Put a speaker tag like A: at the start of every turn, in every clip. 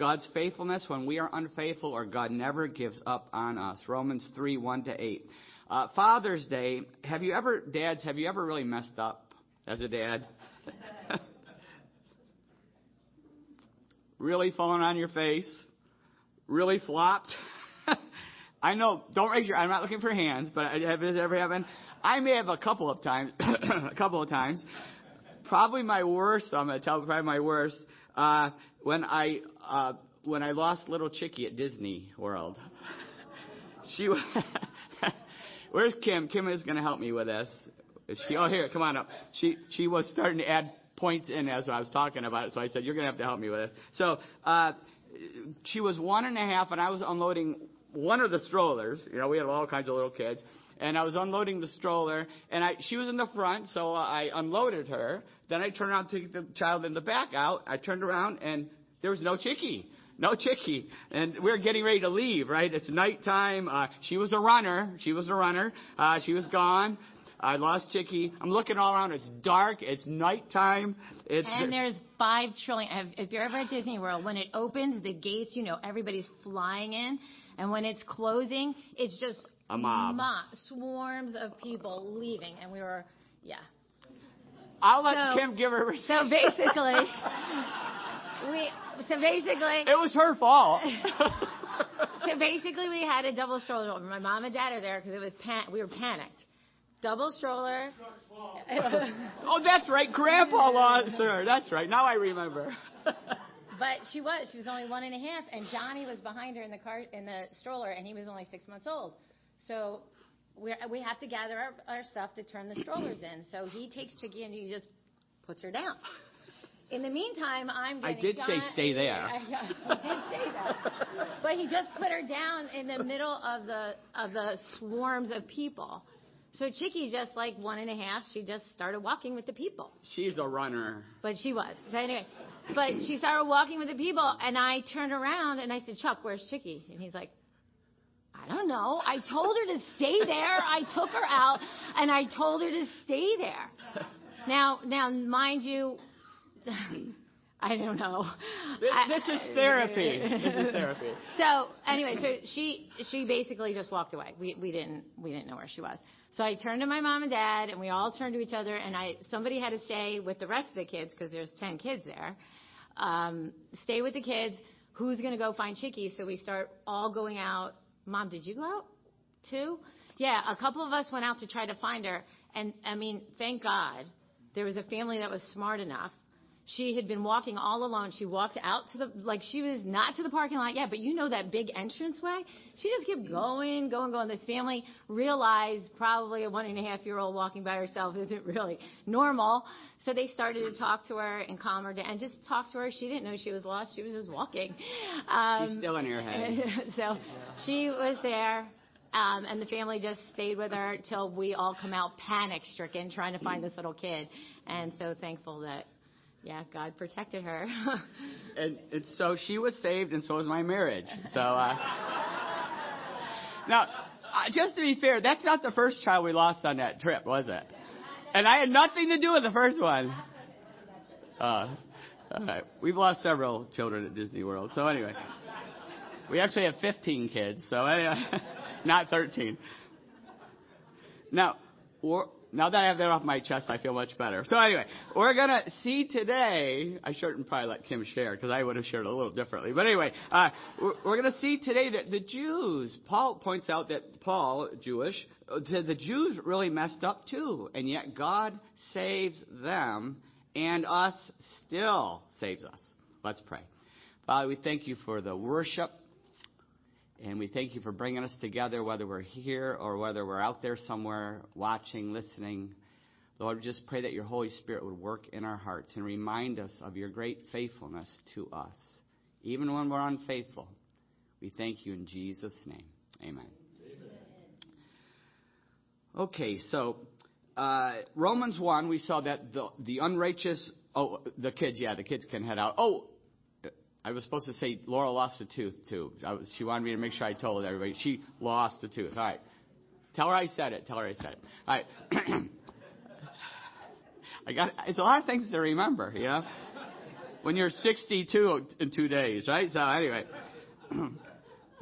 A: God's faithfulness when we are unfaithful, or God never gives up on us. Romans 3 1 to 8. Uh, Father's Day, have you ever, dads, have you ever really messed up as a dad? really fallen on your face? Really flopped? I know, don't raise your, I'm not looking for hands, but have this ever happened? I may have a couple of times, a couple of times. Probably my worst, I'm going to tell probably my worst, uh, when I, uh, when I lost little Chicky at Disney World. she, was. where's Kim? Kim is going to help me with this. Is she, oh, here, come on up. She, she was starting to add points in as I was talking about it, so I said, you're going to have to help me with it. So, uh, she was one and a half, and I was unloading one of the strollers. You know, we had all kinds of little kids. And I was unloading the stroller, and I, she was in the front, so I unloaded her. Then I turned around to take the child in the back out. I turned around, and there was no chickie. No chickie. And we are getting ready to leave, right? It's nighttime. Uh, she was a runner. She was a runner. Uh, she was gone. I lost Chicky. I'm looking all around. It's dark. It's nighttime. It's
B: and there's five trillion. If you're ever at Disney World, when it opens the gates, you know everybody's flying in. And when it's closing, it's just
A: a mob.
B: mob swarms of people leaving. And we were, yeah.
A: I'll let so, Kim give her.
B: So basically, we. So basically,
A: it was her fault.
B: so basically, we had a double stroller. My mom and dad are there because it was pan- we were panicked. Double stroller.
A: oh, that's right. Grandpa lost her. That's right. Now I remember.
B: But she was. She was only one and a half, and Johnny was behind her in the car in the stroller, and he was only six months old. So we we have to gather our, our stuff to turn the strollers in. So he takes Chicky and he just puts her down. In the meantime, I'm getting
A: I did
B: John,
A: say stay there.
B: I, I, did say that, but he just put her down in the middle of the of the swarms of people. So Chicky, just like one and a half, she just started walking with the people.
A: She's a runner.
B: But she was. So anyway, but she started walking with the people, and I turned around and I said, Chuck, where's Chicky? And he's like, don't know. I told her to stay there. I took her out, and I told her to stay there. Now, now, mind you, I don't know.
A: This, this is therapy. This is therapy.
B: So anyway, so she she basically just walked away. We we didn't we didn't know where she was. So I turned to my mom and dad, and we all turned to each other, and I somebody had to stay with the rest of the kids because there's ten kids there um, stay with the kids. Who's going to go find Chicky? So we start all going out. Mom, did you go out too? Yeah, a couple of us went out to try to find her. And I mean, thank God there was a family that was smart enough she had been walking all alone. She walked out to the, like she was not to the parking lot yet, but you know that big entrance way? She just kept going, going, going. This family realized probably a one and a half year old walking by herself isn't really normal. So they started to talk to her and calm her down and just talk to her. She didn't know she was lost. She was just walking.
A: Um, She's still in her head.
B: so she was there. Um, and the family just stayed with her till we all come out panic stricken trying to find this little kid. And so thankful that yeah, God protected her.
A: and, and, so she was saved, and so was my marriage. So uh, now, uh, just to be fair, that's not the first child we lost on that trip, was it? And I had nothing to do with the first one. Uh, We've lost several children at Disney World. So anyway, we actually have 15 kids. So anyway, not 13. Now, now that I have that off my chest, I feel much better. So anyway, we're gonna see today. I shouldn't probably let Kim share because I would have shared a little differently. But anyway, uh, we're, we're gonna see today that the Jews. Paul points out that Paul, Jewish, the Jews really messed up too, and yet God saves them, and us still saves us. Let's pray. Father, we thank you for the worship and we thank you for bringing us together, whether we're here or whether we're out there somewhere watching, listening. Lord, we just pray that your Holy Spirit would work in our hearts and remind us of your great faithfulness to us. Even when we're unfaithful, we thank you in Jesus' name. Amen. Amen. Okay, so uh, Romans 1, we saw that the, the unrighteous, oh, the kids, yeah, the kids can head out. Oh, I was supposed to say Laura lost a tooth too. Was, she wanted me to make sure I told everybody she lost the tooth. All right. Tell her I said it. Tell her I said it. All right. I got. It's a lot of things to remember, you know. when you're 62 in two days, right? So anyway.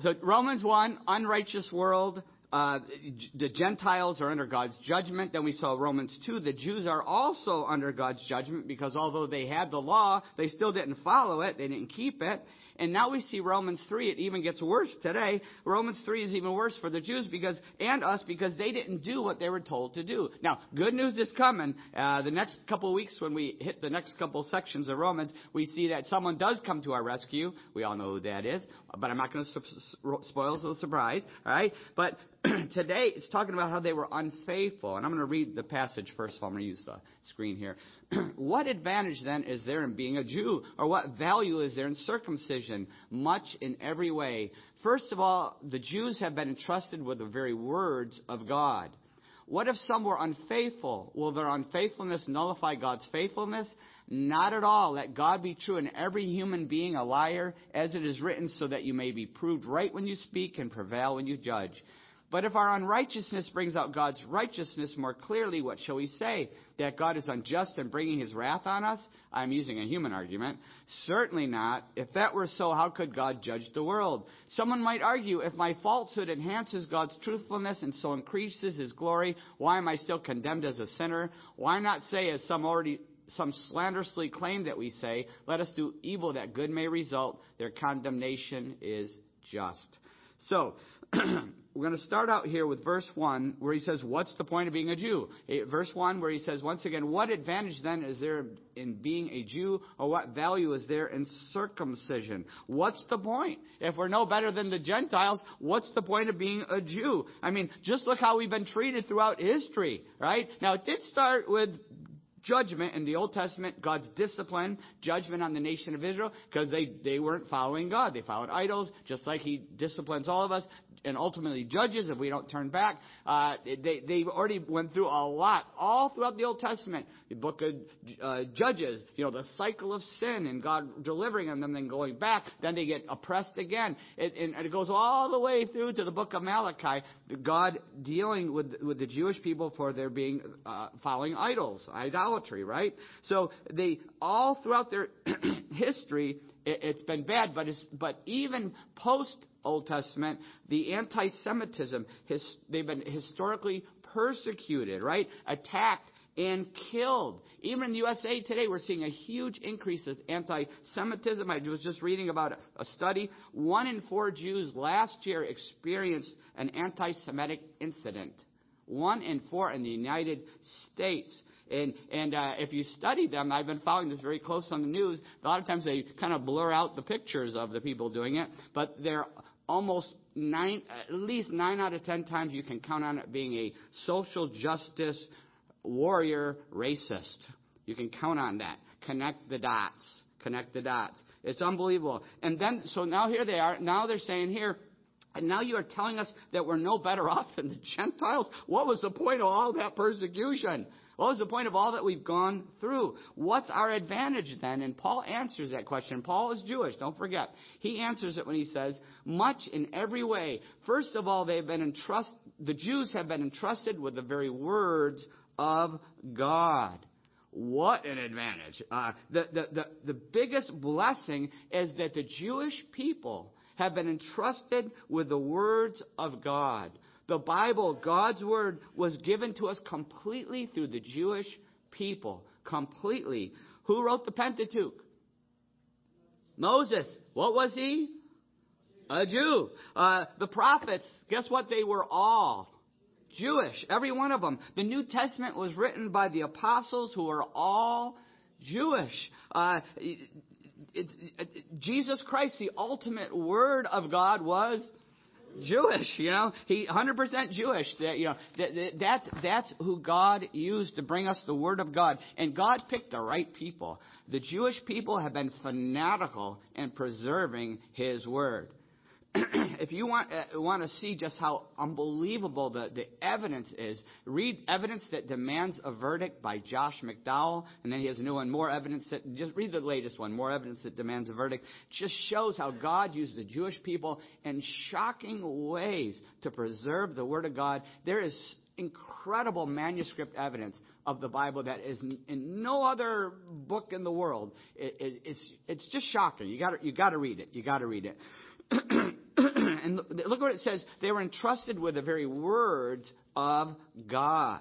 A: so Romans 1, unrighteous world. Uh, the Gentiles are under God's judgment. Then we saw Romans 2, the Jews are also under God's judgment because although they had the law, they still didn't follow it. They didn't keep it. And now we see Romans 3, it even gets worse today. Romans 3 is even worse for the Jews because, and us because they didn't do what they were told to do. Now, good news is coming. Uh, the next couple of weeks when we hit the next couple sections of Romans, we see that someone does come to our rescue. We all know who that is, but I'm not going to spoil the surprise, alright? But today it's talking about how they were unfaithful. And I'm going to read the passage first of all. I'm going to use the screen here. what advantage then is there in being a Jew? Or what value is there in circumcision? Much in every way. First of all, the Jews have been entrusted with the very words of God. What if some were unfaithful? Will their unfaithfulness nullify God's faithfulness? Not at all. Let God be true and every human being a liar, as it is written, so that you may be proved right when you speak and prevail when you judge. But if our unrighteousness brings out God's righteousness more clearly, what shall we say? That God is unjust in bringing his wrath on us? I'm using a human argument. Certainly not. If that were so, how could God judge the world? Someone might argue, if my falsehood enhances God's truthfulness and so increases his glory, why am I still condemned as a sinner? Why not say, as some already some slanderously claim that we say, let us do evil that good may result. Their condemnation is just. So, we're going to start out here with verse 1 where he says, What's the point of being a Jew? Verse 1 where he says, Once again, what advantage then is there in being a Jew or what value is there in circumcision? What's the point? If we're no better than the Gentiles, what's the point of being a Jew? I mean, just look how we've been treated throughout history, right? Now, it did start with judgment in the Old Testament, God's discipline, judgment on the nation of Israel, because they, they weren't following God. They followed idols, just like He disciplines all of us and ultimately judges if we don't turn back. Uh, they, they've already went through a lot all throughout the Old Testament. The book of uh, Judges, you know, the cycle of sin and God delivering them, then going back. Then they get oppressed again. It, and, and it goes all the way through to the book of Malachi. God dealing with, with the Jewish people for their being uh, following idols, idolatry, right? So they all throughout their history, it, has been bad. But but even post Old Testament, the anti-Semitism, his, they've been historically persecuted, right? Attacked and killed. Even in the USA today, we're seeing a huge increase of anti-Semitism. I was just reading about a study. One in four Jews last year experienced an anti-Semitic incident. One in four in the United States. And, and uh, if you study them, I've been following this very close on the news. A lot of times they kind of blur out the pictures of the people doing it, but they're almost nine, at least nine out of ten times you can count on it being a social justice warrior racist. You can count on that. Connect the dots. Connect the dots. It's unbelievable. And then, so now here they are. Now they're saying here, and now you are telling us that we're no better off than the Gentiles? What was the point of all that persecution? What was the point of all that we've gone through? What's our advantage then? And Paul answers that question. Paul is Jewish, don't forget. He answers it when he says, much in every way. First of all, they've been entrusted, the Jews have been entrusted with the very words of God. What an advantage. Uh, the, the, the, the biggest blessing is that the Jewish people have been entrusted with the words of God. The Bible, God's Word, was given to us completely through the Jewish people. Completely. Who wrote the Pentateuch? Moses. What was he? A Jew. Uh, the prophets, guess what? They were all Jewish. Every one of them. The New Testament was written by the apostles who are all Jewish. Uh, Jesus Christ, the ultimate Word of God, was Jewish, you know, he 100% Jewish. That you know, that, that that's who God used to bring us the Word of God, and God picked the right people. The Jewish people have been fanatical in preserving His Word. if you want uh, want to see just how unbelievable the, the evidence is, read evidence that demands a verdict by Josh McDowell, and then he has a new one, more evidence that just read the latest one, more evidence that demands a verdict. Just shows how God used the Jewish people in shocking ways to preserve the Word of God. There is incredible manuscript evidence of the Bible that is in no other book in the world. It, it, it's, it's just shocking. You got you got to read it. You got to read it. and look what it says. They were entrusted with the very words of God.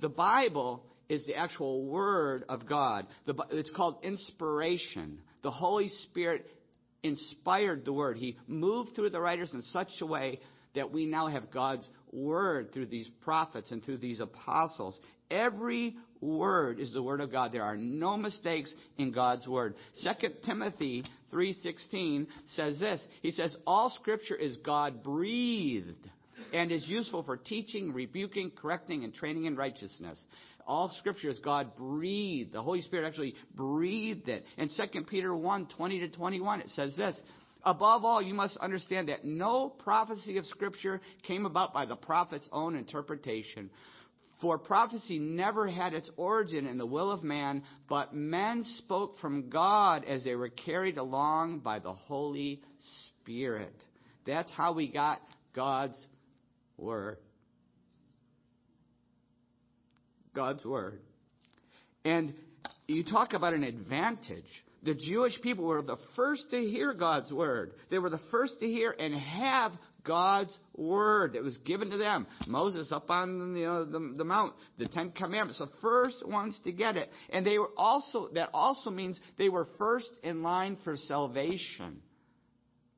A: The Bible is the actual word of God. It's called inspiration. The Holy Spirit inspired the word. He moved through the writers in such a way that we now have God's word through these prophets and through these apostles. Every word is the word of God. There are no mistakes in God's word. Second Timothy 3:16 says this. He says all scripture is God breathed and is useful for teaching, rebuking, correcting and training in righteousness. All scripture is God breathed. The Holy Spirit actually breathed it. In 2 Peter 1, 20 to 21, it says this. Above all, you must understand that no prophecy of Scripture came about by the prophet's own interpretation. For prophecy never had its origin in the will of man, but men spoke from God as they were carried along by the Holy Spirit. That's how we got God's Word. God's Word. And you talk about an advantage. The Jewish people were the first to hear God's Word. They were the first to hear and have God's word that was given to them. Moses up on know, the, the mount, the Ten Commandments, the first ones to get it. And they were also, that also means they were first in line for salvation.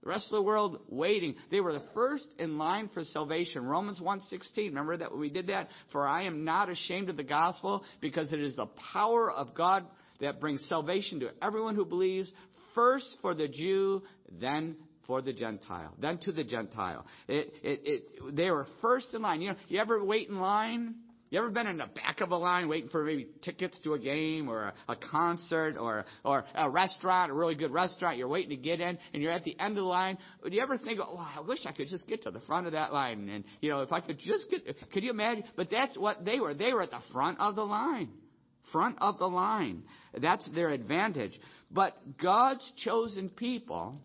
A: The rest of the world waiting. They were the first in line for salvation. Romans 1:16. Remember that we did that? For I am not ashamed of the gospel because it is the power of God that brings salvation to everyone who believes, first for the Jew, then for the Gentile, then to the Gentile. It, it, it, they were first in line. You know, you ever wait in line? You ever been in the back of a line waiting for maybe tickets to a game or a, a concert or or a restaurant, a really good restaurant? You're waiting to get in, and you're at the end of the line. Do you ever think, "Oh, I wish I could just get to the front of that line"? And you know, if I could just get, could you imagine? But that's what they were. They were at the front of the line, front of the line. That's their advantage. But God's chosen people,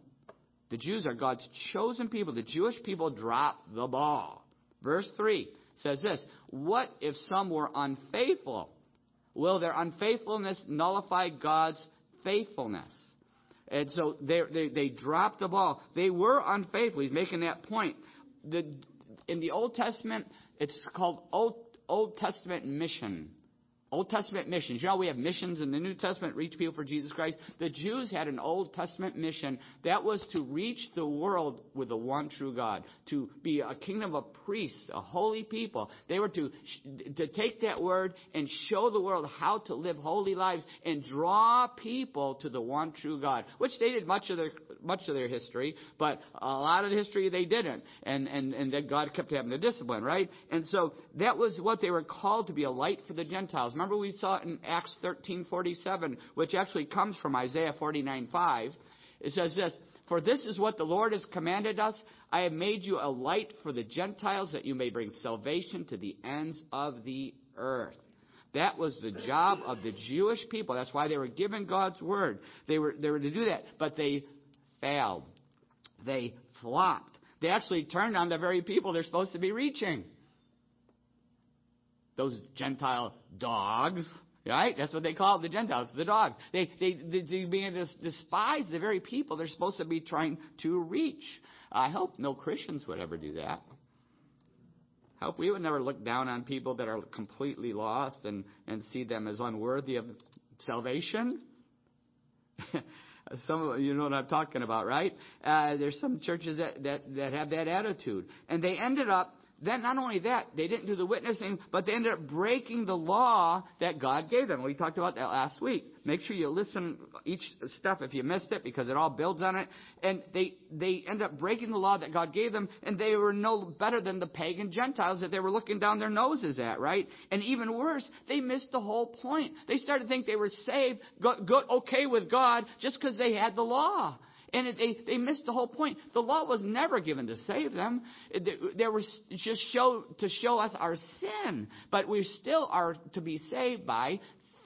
A: the Jews are God's chosen people. The Jewish people drop the ball. Verse three says this What if some were unfaithful? Will their unfaithfulness nullify God's faithfulness? And so they, they, they dropped the ball. They were unfaithful. He's making that point. The, in the Old Testament, it's called Old, Old Testament mission. Old Testament missions. You know, we have missions in the New Testament, reach people for Jesus Christ. The Jews had an Old Testament mission that was to reach the world with the one true God, to be a kingdom of priests, a holy people. They were to, to take that word and show the world how to live holy lives and draw people to the one true God, which they did much of their, much of their history, but a lot of the history they didn't. And, and, and that God kept having to discipline, right? And so that was what they were called to be a light for the Gentiles. Remember we saw it in Acts 13:47, which actually comes from Isaiah 49:5. It says this, "For this is what the Lord has commanded us, I have made you a light for the Gentiles that you may bring salvation to the ends of the earth." That was the job of the Jewish people. That's why they were given God's word. They were, they were to do that. But they failed. They flopped. They actually turned on the very people they're supposed to be reaching those Gentile dogs, right? That's what they call the Gentiles, the dogs. They, they, they, they begin to despise the very people they're supposed to be trying to reach. I hope no Christians would ever do that. I hope we would never look down on people that are completely lost and, and see them as unworthy of salvation. some of you know what I'm talking about, right? Uh, there's some churches that, that, that have that attitude. And they ended up then not only that, they didn't do the witnessing, but they ended up breaking the law that God gave them. We talked about that last week. Make sure you listen each stuff if you missed it because it all builds on it. And they they end up breaking the law that God gave them, and they were no better than the pagan Gentiles that they were looking down their noses at, right? And even worse, they missed the whole point. They started to think they were saved, good, good okay with God, just because they had the law. And it, they, they missed the whole point. The law was never given to save them. There was just show, to show us our sin. But we still are to be saved by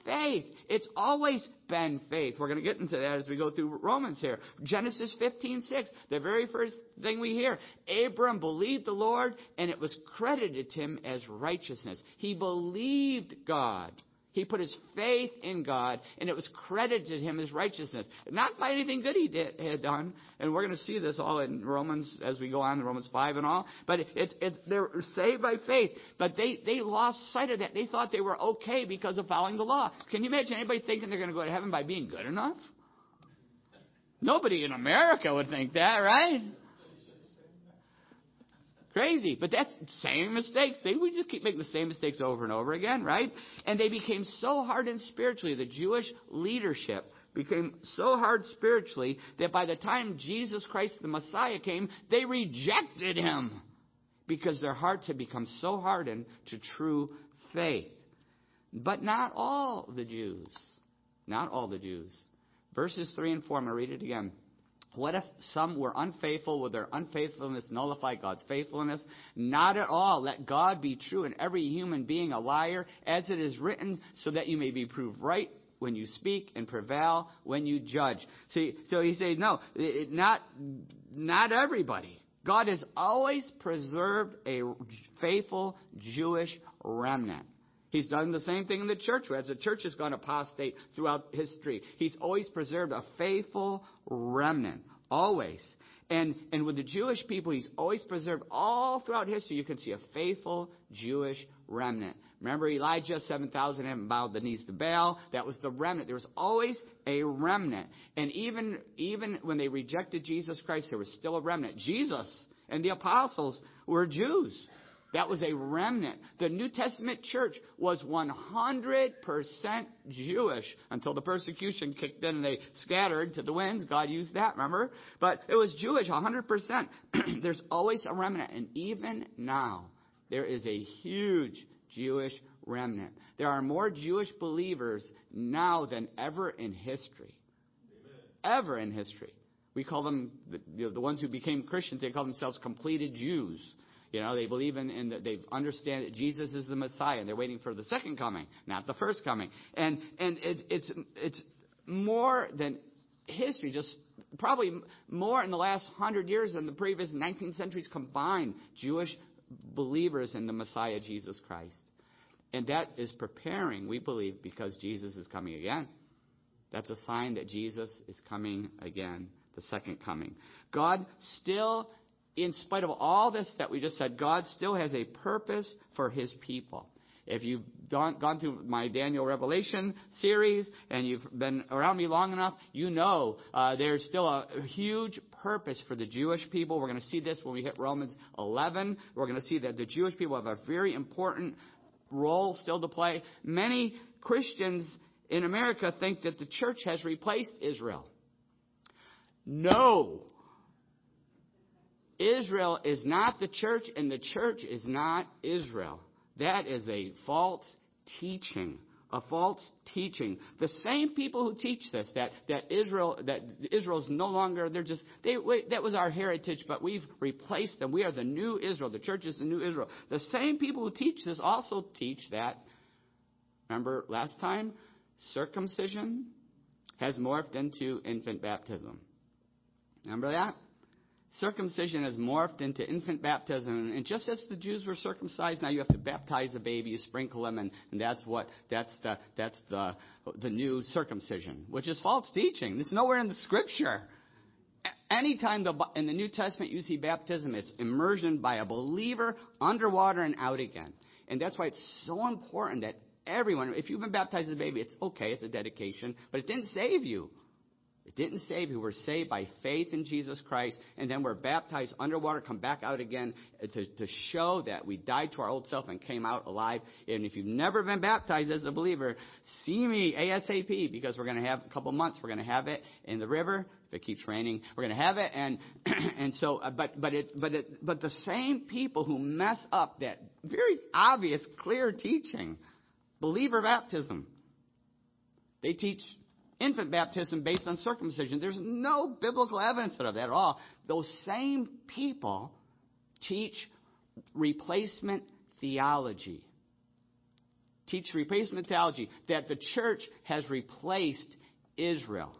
A: faith. It's always been faith. We're going to get into that as we go through Romans here. Genesis 15, 6, the very first thing we hear. Abram believed the Lord, and it was credited to him as righteousness. He believed God. He put his faith in God, and it was credited to him as righteousness. Not by anything good he did, had done. And we're going to see this all in Romans as we go on, in Romans 5 and all. But it's, it's, they're saved by faith. But they, they lost sight of that. They thought they were okay because of following the law. Can you imagine anybody thinking they're going to go to heaven by being good enough? Nobody in America would think that, right? Crazy. But that's same mistakes. They, we just keep making the same mistakes over and over again, right? And they became so hardened spiritually. The Jewish leadership became so hard spiritually that by the time Jesus Christ, the Messiah, came, they rejected him because their hearts had become so hardened to true faith. But not all the Jews. Not all the Jews. Verses 3 and 4, I'm going to read it again. What if some were unfaithful? Would their unfaithfulness nullify God's faithfulness? Not at all. Let God be true and every human being a liar, as it is written, so that you may be proved right when you speak and prevail when you judge. See, so he says, no, it, not, not everybody. God has always preserved a faithful Jewish remnant. He's done the same thing in the church as the church has gone apostate throughout history. He's always preserved a faithful remnant. Always. And, and with the Jewish people, he's always preserved all throughout history. You can see a faithful Jewish remnant. Remember Elijah, 7,000 of them bowed the knees to Baal. That was the remnant. There was always a remnant. And even, even when they rejected Jesus Christ, there was still a remnant. Jesus and the apostles were Jews. That was a remnant. The New Testament church was 100% Jewish until the persecution kicked in and they scattered to the winds. God used that, remember? But it was Jewish 100%. There's always a remnant. And even now, there is a huge Jewish remnant. There are more Jewish believers now than ever in history. Amen. Ever in history. We call them, the, you know, the ones who became Christians, they call themselves completed Jews. You know, they believe in, in they understand that Jesus is the Messiah, and they're waiting for the second coming, not the first coming. And and it's it's it's more than history, just probably more in the last hundred years than the previous 19 centuries combined. Jewish believers in the Messiah Jesus Christ, and that is preparing, we believe, because Jesus is coming again. That's a sign that Jesus is coming again, the second coming. God still in spite of all this that we just said, God still has a purpose for his people. If you've gone, through my Daniel Revelation series and you've been around me long enough, you know uh, there's still a huge purpose for the Jewish people. We're going to see this when we hit Romans 11. We're going to see that the Jewish people have a very important role still to play. Many Christians in America think that the church has replaced Israel. No, Israel is not the church, and the church is not Israel. That is a false teaching. A false teaching. The same people who teach this that that Israel that Israel's no longer they're just they wait, that was our heritage, but we've replaced them. We are the new Israel. The church is the new Israel. The same people who teach this also teach that. Remember last time, circumcision has morphed into infant baptism. Remember that? Circumcision has morphed into infant baptism. And just as the Jews were circumcised, now you have to baptize the baby, you sprinkle him, and, and that's what that's the that's the the new circumcision, which is false teaching. It's nowhere in the scripture. Anytime the, in the New Testament you see baptism, it's immersion by a believer underwater and out again. And that's why it's so important that everyone, if you've been baptized as a baby, it's okay, it's a dedication, but it didn't save you. It didn't save you. We're saved by faith in Jesus Christ, and then we're baptized underwater, come back out again to, to show that we died to our old self and came out alive. And if you've never been baptized as a believer, see me ASAP because we're going to have a couple months. We're going to have it in the river. If it keeps raining, we're going to have it. And and so, uh, but but it but it but the same people who mess up that very obvious, clear teaching, believer baptism, they teach infant baptism based on circumcision. There's no biblical evidence of that at all. Those same people teach replacement theology. teach replacement theology that the church has replaced Israel.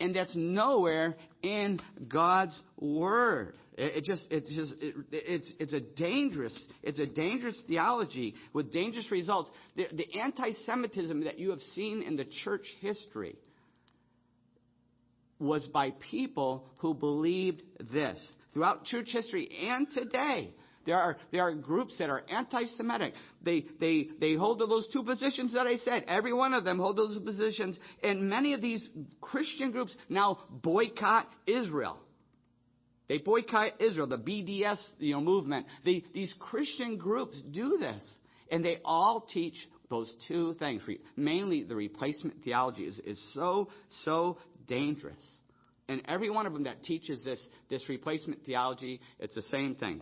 A: And that's nowhere in God's word. It, just, it's just, it, it's, it's a dangerous, it's a dangerous theology with dangerous results. The, the anti-Semitism that you have seen in the church history was by people who believed this. Throughout church history and today, there are, there are groups that are anti-Semitic. They, they, they hold to those two positions that I said. Every one of them hold those positions. And many of these Christian groups now boycott Israel. They boycott Israel, the BDS you know, movement. These Christian groups do this. And they all teach those two things. Mainly the replacement theology is, is so, so dangerous. And every one of them that teaches this, this replacement theology, it's the same thing.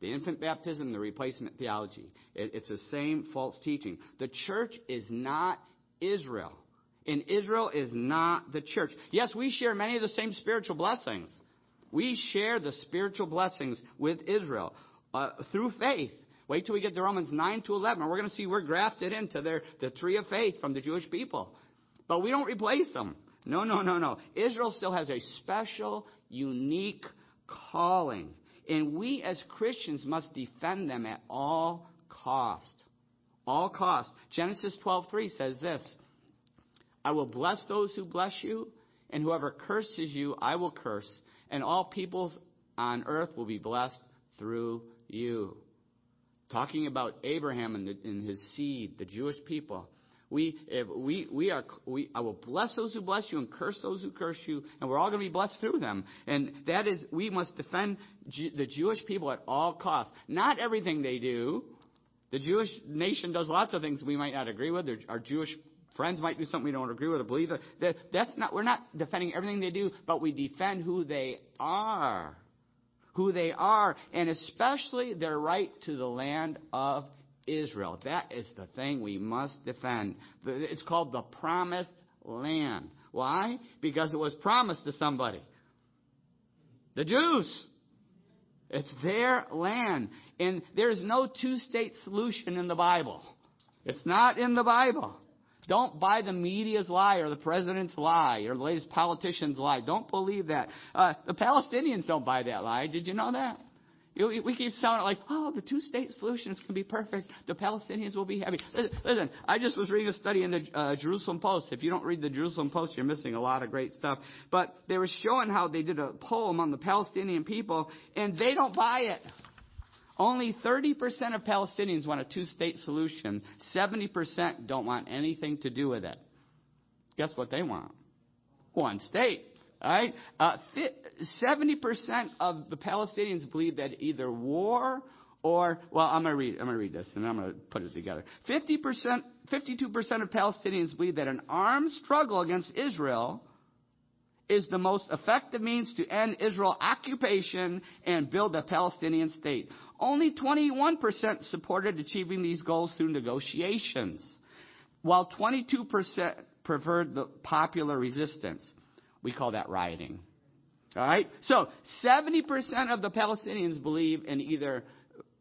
A: The infant baptism, the replacement theology. It, it's the same false teaching. The church is not Israel. And Israel is not the church. Yes, we share many of the same spiritual blessings. We share the spiritual blessings with Israel uh, through faith. Wait till we get to Romans 9 to 11. We're going to see we're grafted into their, the tree of faith from the Jewish people. But we don't replace them. No, no, no, no. Israel still has a special, unique calling. And we as Christians must defend them at all cost. All cost. Genesis 12:3 says this, I will bless those who bless you, and whoever curses you, I will curse, and all peoples on earth will be blessed through you. Talking about Abraham and, the, and his seed, the Jewish people. We, we, we are, we, I will bless those who bless you and curse those who curse you, and we're all going to be blessed through them. And that is, we must defend the Jewish people at all costs. Not everything they do. The Jewish nation does lots of things we might not agree with. Our Jewish friends might do something we don't agree with or believe. That, that's not, we're not defending everything they do, but we defend who they are. Who they are, and especially their right to the land of Israel. That is the thing we must defend. It's called the promised land. Why? Because it was promised to somebody. The Jews. It's their land. And there's no two state solution in the Bible. It's not in the Bible. Don't buy the media's lie or the president's lie or the latest politician's lie. Don't believe that. Uh, the Palestinians don't buy that lie. Did you know that? We keep it like, oh, the two state solution is going to be perfect. The Palestinians will be happy. Listen, I just was reading a study in the uh, Jerusalem Post. If you don't read the Jerusalem Post, you're missing a lot of great stuff. But they were showing how they did a poll among the Palestinian people, and they don't buy it. Only 30% of Palestinians want a two state solution. 70% don't want anything to do with it. Guess what they want? One state. Right? Uh, 70% of the Palestinians believe that either war or, well, I'm going to read, I'm going to read this and I'm going to put it together. 50%, 52% of Palestinians believe that an armed struggle against Israel is the most effective means to end Israel occupation and build a Palestinian state. Only 21% supported achieving these goals through negotiations, while 22% preferred the popular resistance. We call that rioting. All right? So 70% of the Palestinians believe in either,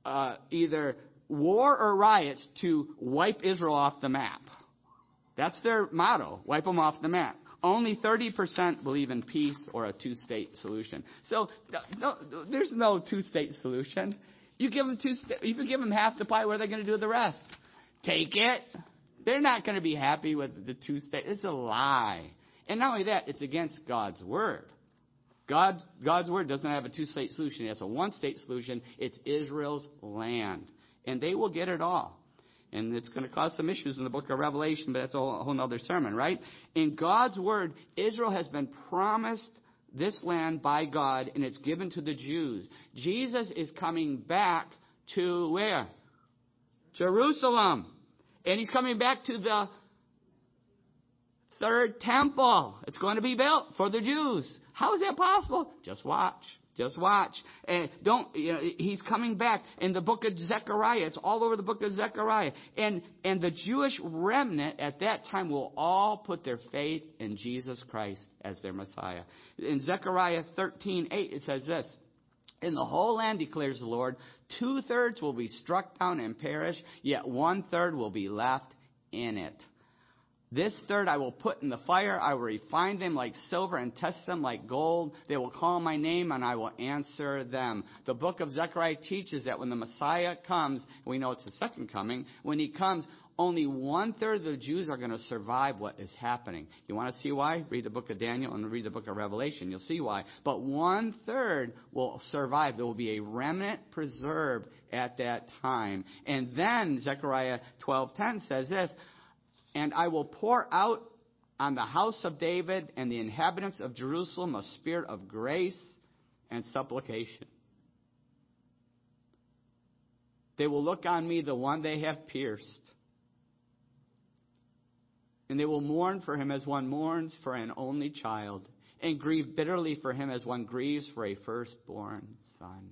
A: uh, either war or riots to wipe Israel off the map. That's their motto, wipe them off the map. Only 30% believe in peace or a two state solution. So no, there's no two state solution. You give them two, if you give them half the pie, what are they going to do with the rest? Take it. They're not going to be happy with the two state. It's a lie. And not only that, it's against God's word. God, God's word doesn't have a two state solution. It has a one state solution. It's Israel's land. And they will get it all. And it's going to cause some issues in the book of Revelation, but that's a whole other sermon, right? In God's word, Israel has been promised this land by God, and it's given to the Jews. Jesus is coming back to where? Jerusalem. And he's coming back to the third temple. It's going to be built for the Jews. How is that possible? Just watch. Just watch. And don't, you know, he's coming back in the book of Zechariah. It's all over the book of Zechariah. And, and the Jewish remnant at that time will all put their faith in Jesus Christ as their Messiah. In Zechariah 13, 8, it says this. In the whole land, declares the Lord, two thirds will be struck down and perish, yet one third will be left in it. This third I will put in the fire. I will refine them like silver and test them like gold. They will call my name and I will answer them. The book of Zechariah teaches that when the Messiah comes, we know it's the second coming, when he comes, only one third of the Jews are going to survive what is happening. You want to see why? Read the book of Daniel and read the book of Revelation. You'll see why. But one third will survive. There will be a remnant preserved at that time. And then Zechariah 12:10 says this, and I will pour out on the house of David and the inhabitants of Jerusalem a spirit of grace and supplication. They will look on me, the one they have pierced. And they will mourn for him as one mourns for an only child, and grieve bitterly for him as one grieves for a firstborn son.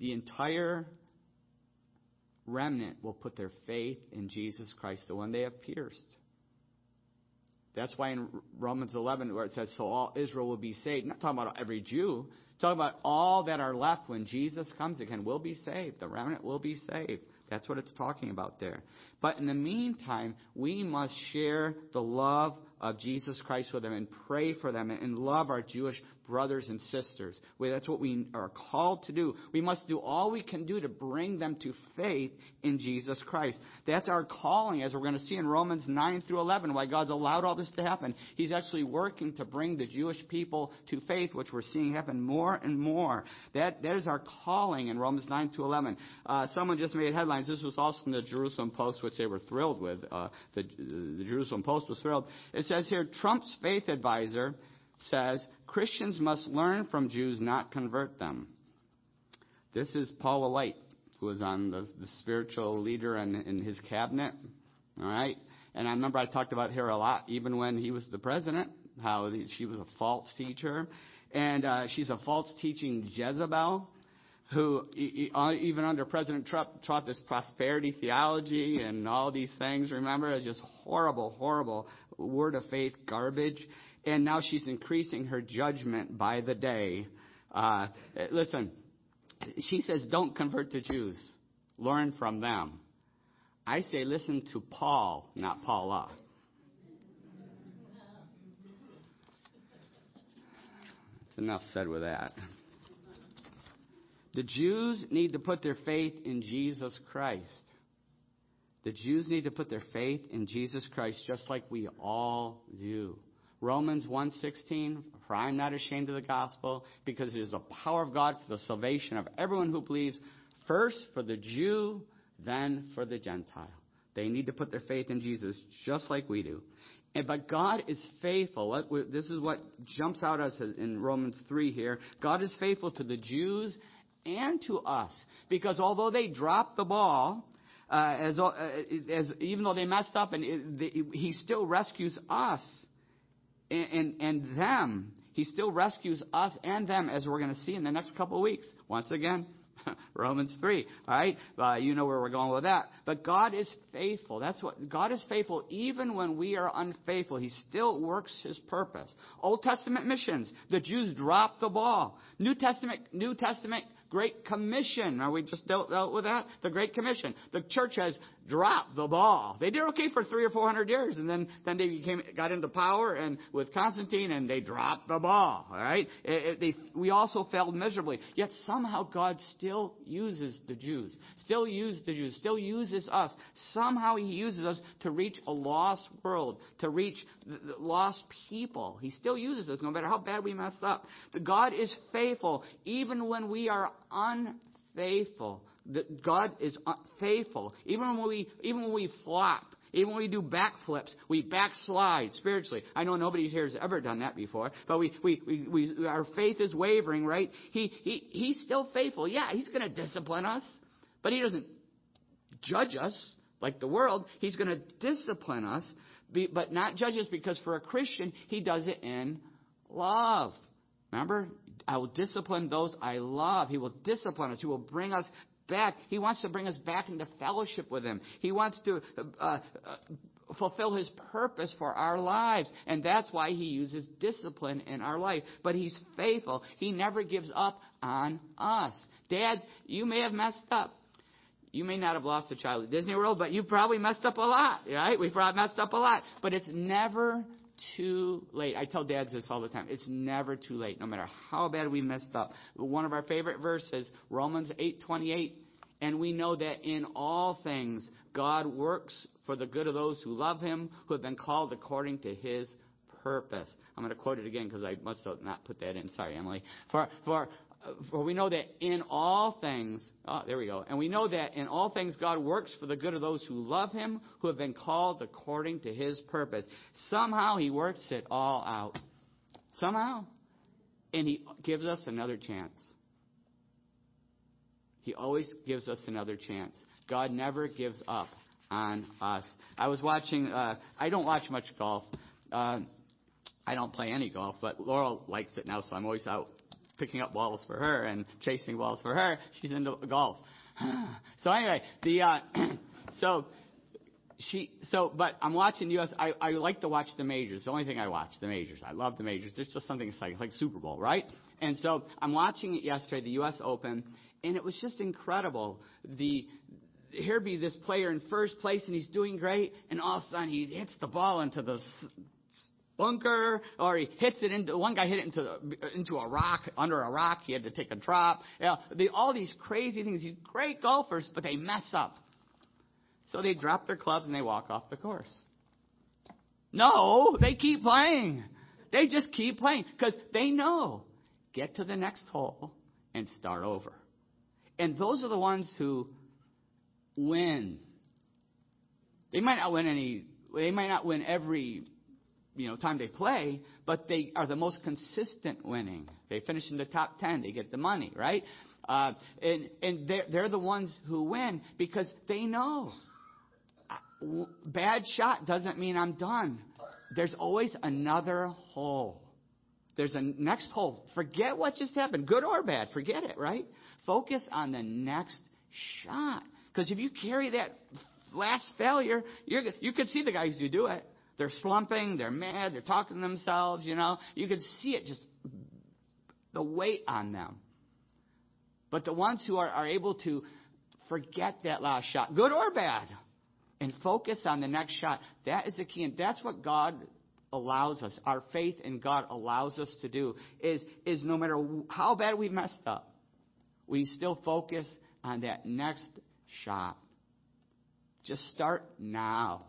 A: The entire remnant will put their faith in Jesus Christ, the one they have pierced. That's why in Romans 11, where it says, So all Israel will be saved, not talking about every Jew, talking about all that are left when Jesus comes again will be saved. The remnant will be saved. That's what it's talking about there. But in the meantime, we must share the love of Jesus Christ with them and pray for them and love our Jewish brothers and sisters. That's what we are called to do. We must do all we can do to bring them to faith in Jesus Christ. That's our calling, as we're going to see in Romans 9 through 11, why God's allowed all this to happen. He's actually working to bring the Jewish people to faith, which we're seeing happen more and more. That, that is our calling in Romans 9 to 11. Uh, someone just made headlines. This was also in the Jerusalem Post, which they were thrilled with. Uh, the, the Jerusalem Post was thrilled. It says here, Trump's faith advisor says Christians must learn from Jews, not convert them. This is Paula White, who was on the, the spiritual leader in, in his cabinet. All right? And I remember I talked about her a lot, even when he was the president, how she was a false teacher. And uh, she's a false teaching Jezebel who, uh, even under President Trump, taught this prosperity theology and all these things. Remember, it's just horrible, horrible word of faith garbage and now she's increasing her judgment by the day. Uh, listen, she says, don't convert to Jews. Learn from them. I say, listen to Paul, not Paula. That's enough said with that. The Jews need to put their faith in Jesus Christ. The Jews need to put their faith in Jesus Christ just like we all do. Romans 1:16, for I am not ashamed of the gospel, because it is the power of God for the salvation of everyone who believes, first for the Jew, then for the Gentile. They need to put their faith in Jesus just like we do. And, but God is faithful. This is what jumps out at us in Romans 3 here. God is faithful to the Jews and to us. Because although they dropped the ball, uh, as, uh, as, even though they messed up, and it, the, He still rescues us and, and, them. He still rescues us and them, as we're going to see in the next couple of weeks. Once again, Romans 3. All right? Uh, you know where we're going with that. But God is faithful. That's what, God is faithful even when we are unfaithful. He still works His purpose. Old Testament missions. The Jews dropped the ball. New Testament, New Testament Great Commission. Are we just dealt, dealt with that? The Great Commission. The church has dropped the ball. They did okay for three or four hundred years, and then then they became got into power and with Constantine, and they dropped the ball. All right, it, it, they, we also failed miserably. Yet somehow God still uses the Jews, still uses the Jews, still uses us. Somehow He uses us to reach a lost world, to reach the, the lost people. He still uses us, no matter how bad we messed up. God is faithful even when we are unfaithful that God is uh, faithful. Even when we, even when we flop, even when we do backflips, we backslide spiritually. I know nobody here has ever done that before, but we, we, we, we our faith is wavering, right? He, he, he's still faithful. Yeah, he's going to discipline us, but he doesn't judge us like the world. He's going to discipline us, but not judge us because for a Christian, he does it in love. Remember, I will discipline those I love. He will discipline us. He will bring us back. He wants to bring us back into fellowship with Him. He wants to uh, uh, fulfill His purpose for our lives. And that's why He uses discipline in our life. But He's faithful. He never gives up on us. Dads, you may have messed up. You may not have lost a child at Disney World, but you probably messed up a lot, right? We probably messed up a lot. But it's never too late. I tell dads this all the time. It's never too late, no matter how bad we messed up. One of our favorite verses, Romans 8:28, and we know that in all things God works for the good of those who love him, who have been called according to his purpose. I'm going to quote it again because I must have not put that in. Sorry, Emily. For, for, for we know that in all things, oh, there we go. And we know that in all things God works for the good of those who love him, who have been called according to his purpose. Somehow he works it all out. Somehow. And he gives us another chance. He always gives us another chance. God never gives up on us. I was watching, uh, I don't watch much golf. Uh, I don't play any golf, but Laurel likes it now, so I'm always out picking up balls for her and chasing balls for her. She's into golf. so anyway, the uh, so she so but I'm watching US. I I like to watch the majors. The only thing I watch the majors. I love the majors. There's just something exciting, like Super Bowl, right? And so I'm watching it yesterday, the U.S. Open, and it was just incredible. The here be this player in first place and he's doing great, and all of a sudden he hits the ball into the bunker, or he hits it into one guy hit it into into a rock under a rock. He had to take a drop. You know, they, all these crazy things. These great golfers, but they mess up. So they drop their clubs and they walk off the course. No, they keep playing. They just keep playing because they know get to the next hole and start over. And those are the ones who win. They might not win any. They might not win every you know, time they play, but they are the most consistent winning. They finish in the top 10, they get the money, right? Uh, and and they're, they're the ones who win because they know bad shot doesn't mean I'm done. There's always another hole. There's a next hole. Forget what just happened, good or bad. Forget it, right? Focus on the next shot. Because if you carry that last failure, you're, you could see the guys who do it. They're slumping, they're mad, they're talking to themselves, you know. You can see it just the weight on them. But the ones who are, are able to forget that last shot, good or bad, and focus on the next shot, that is the key. And that's what God allows us, our faith in God allows us to do, is, is no matter how bad we messed up, we still focus on that next shot. Just start now.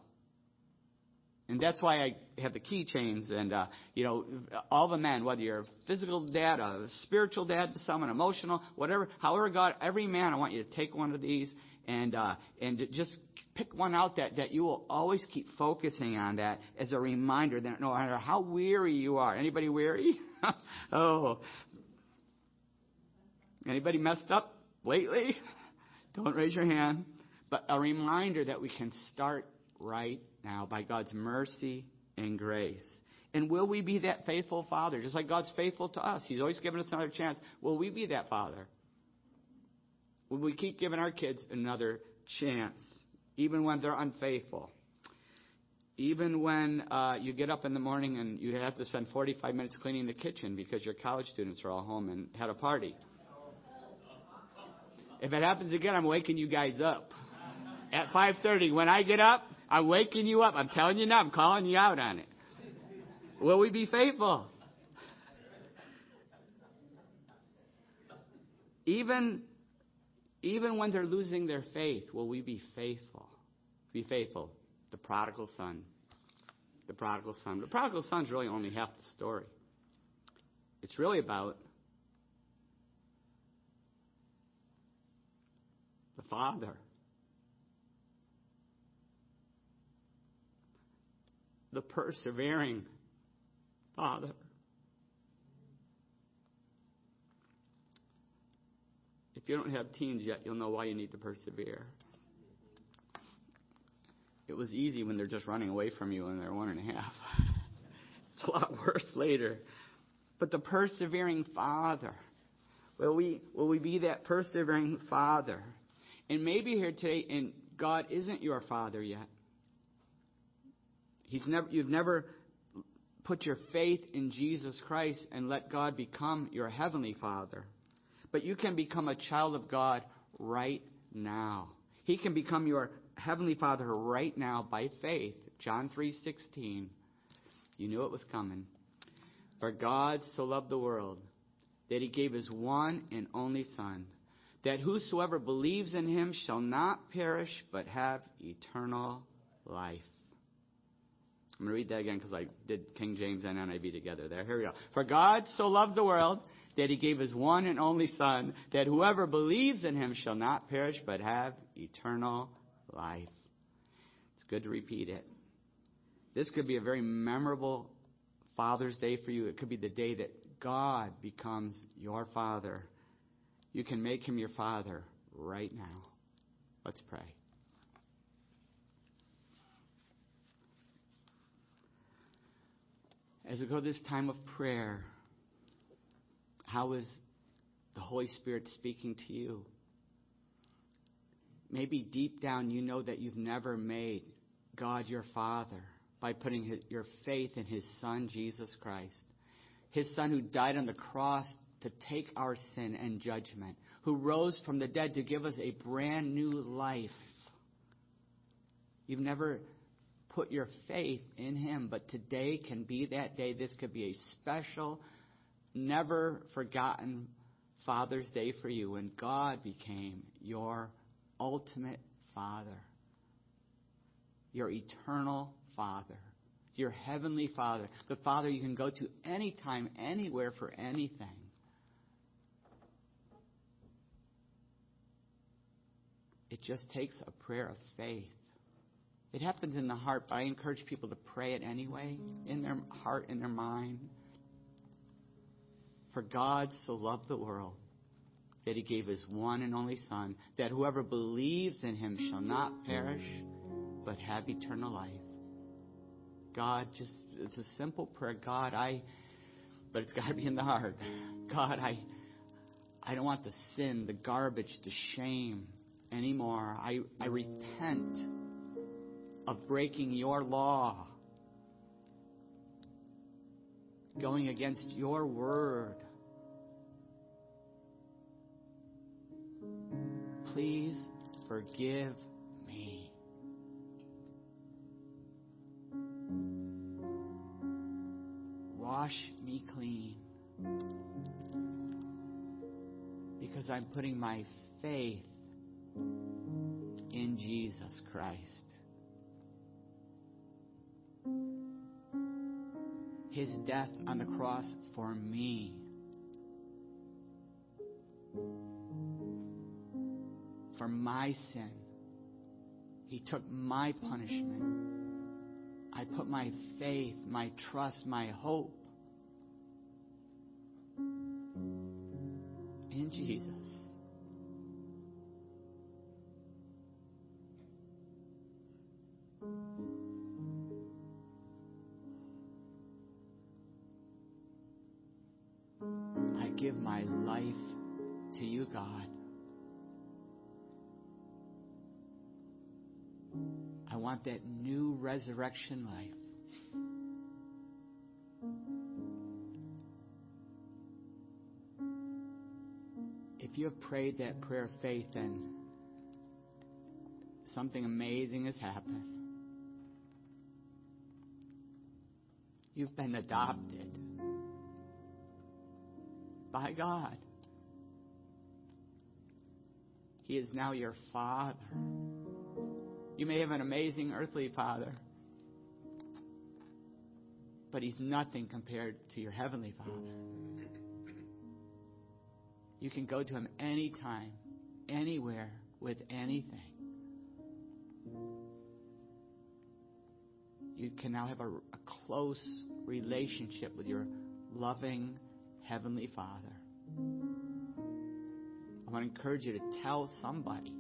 A: And that's why I have the keychains and, uh, you know, all the men, whether you're a physical dad, a spiritual dad to someone, emotional, whatever, however God, every man, I want you to take one of these and, uh, and just pick one out that, that you will always keep focusing on that as a reminder that no matter how weary you are, anybody weary? oh. Anybody messed up lately? Don't raise your hand. But a reminder that we can start right now by God's mercy and grace. And will we be that faithful father? Just like God's faithful to us. He's always given us another chance. Will we be that father? Will we keep giving our kids another chance, even when they're unfaithful? Even when uh, you get up in the morning and you have to spend 45 minutes cleaning the kitchen because your college students are all home and had a party. If it happens again, I'm waking you guys up at 5:30. When I get up, I'm waking you up. I'm telling you now. I'm calling you out on it. Will we be faithful? Even, even when they're losing their faith, will we be faithful? Be faithful. The prodigal son. The prodigal son. The prodigal son's really only half the story. It's really about the father the persevering Father. If you don't have teens yet, you'll know why you need to persevere. It was easy when they're just running away from you when they're one and a half. it's a lot worse later. But the persevering Father. Will we, will we be that persevering Father? And maybe here today, and God isn't your Father yet. He's never, you've never put your faith in Jesus Christ and let God become your heavenly Father. But you can become a child of God right now. He can become your heavenly Father right now by faith. John 3:16. You knew it was coming. For God so loved the world that he gave his one and only son that whosoever believes in him shall not perish but have eternal life. I'm going to read that again because I did King James and NIV together there. Here we go. For God so loved the world that he gave his one and only Son, that whoever believes in him shall not perish but have eternal life. It's good to repeat it. This could be a very memorable Father's Day for you. It could be the day that God becomes your Father. You can make him your Father right now. Let's pray. As we go this time of prayer, how is the Holy Spirit speaking to you? Maybe deep down you know that you've never made God your Father by putting his, your faith in His Son, Jesus Christ. His Son who died on the cross to take our sin and judgment, who rose from the dead to give us a brand new life. You've never put your faith in Him. But today can be that day. This could be a special, never forgotten Father's Day for you when God became your ultimate Father, your eternal Father, your Heavenly Father, the Father you can go to anytime, anywhere for anything. It just takes a prayer of faith. It happens in the heart, but I encourage people to pray it anyway, in their heart, in their mind. For God so loved the world that he gave his one and only Son, that whoever believes in him shall not perish, but have eternal life. God, just, it's a simple prayer. God, I, but it's got to be in the heart. God, I, I don't want the sin, the garbage, the shame anymore. I, I repent of breaking your law, going against your word. Please forgive me. Wash me clean. Because I'm putting my faith in Jesus Christ. His death on the cross for me. For my sin. He took my punishment. I put my faith, my trust, my hope in Jesus. Life to you, God. I want that new resurrection life. If you have prayed that prayer of faith, then something amazing has happened. You've been adopted by God. He is now your Father. You may have an amazing earthly Father, but He's nothing compared to your Heavenly Father. You can go to Him anytime, anywhere, with anything. You can now have a, a close relationship with your loving, Heavenly Father. I want to encourage you to tell somebody.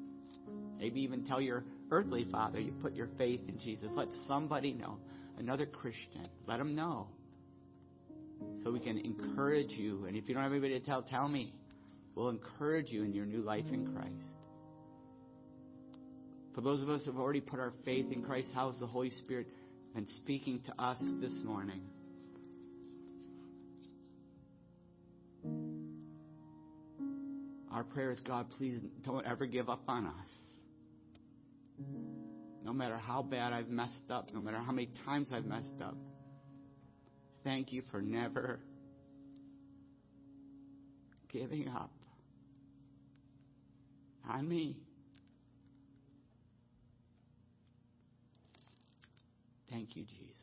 A: Maybe even tell your earthly father you put your faith in Jesus. Let somebody know. Another Christian. Let them know. So we can encourage you. And if you don't have anybody to tell, tell me. We'll encourage you in your new life in Christ. For those of us who have already put our faith in Christ, how has the Holy Spirit been speaking to us this morning? Our prayer is God, please don't ever give up on us. no matter how bad I've messed up, no matter how many times I've messed up. Thank you for never giving up on me. Thank you, Jesus.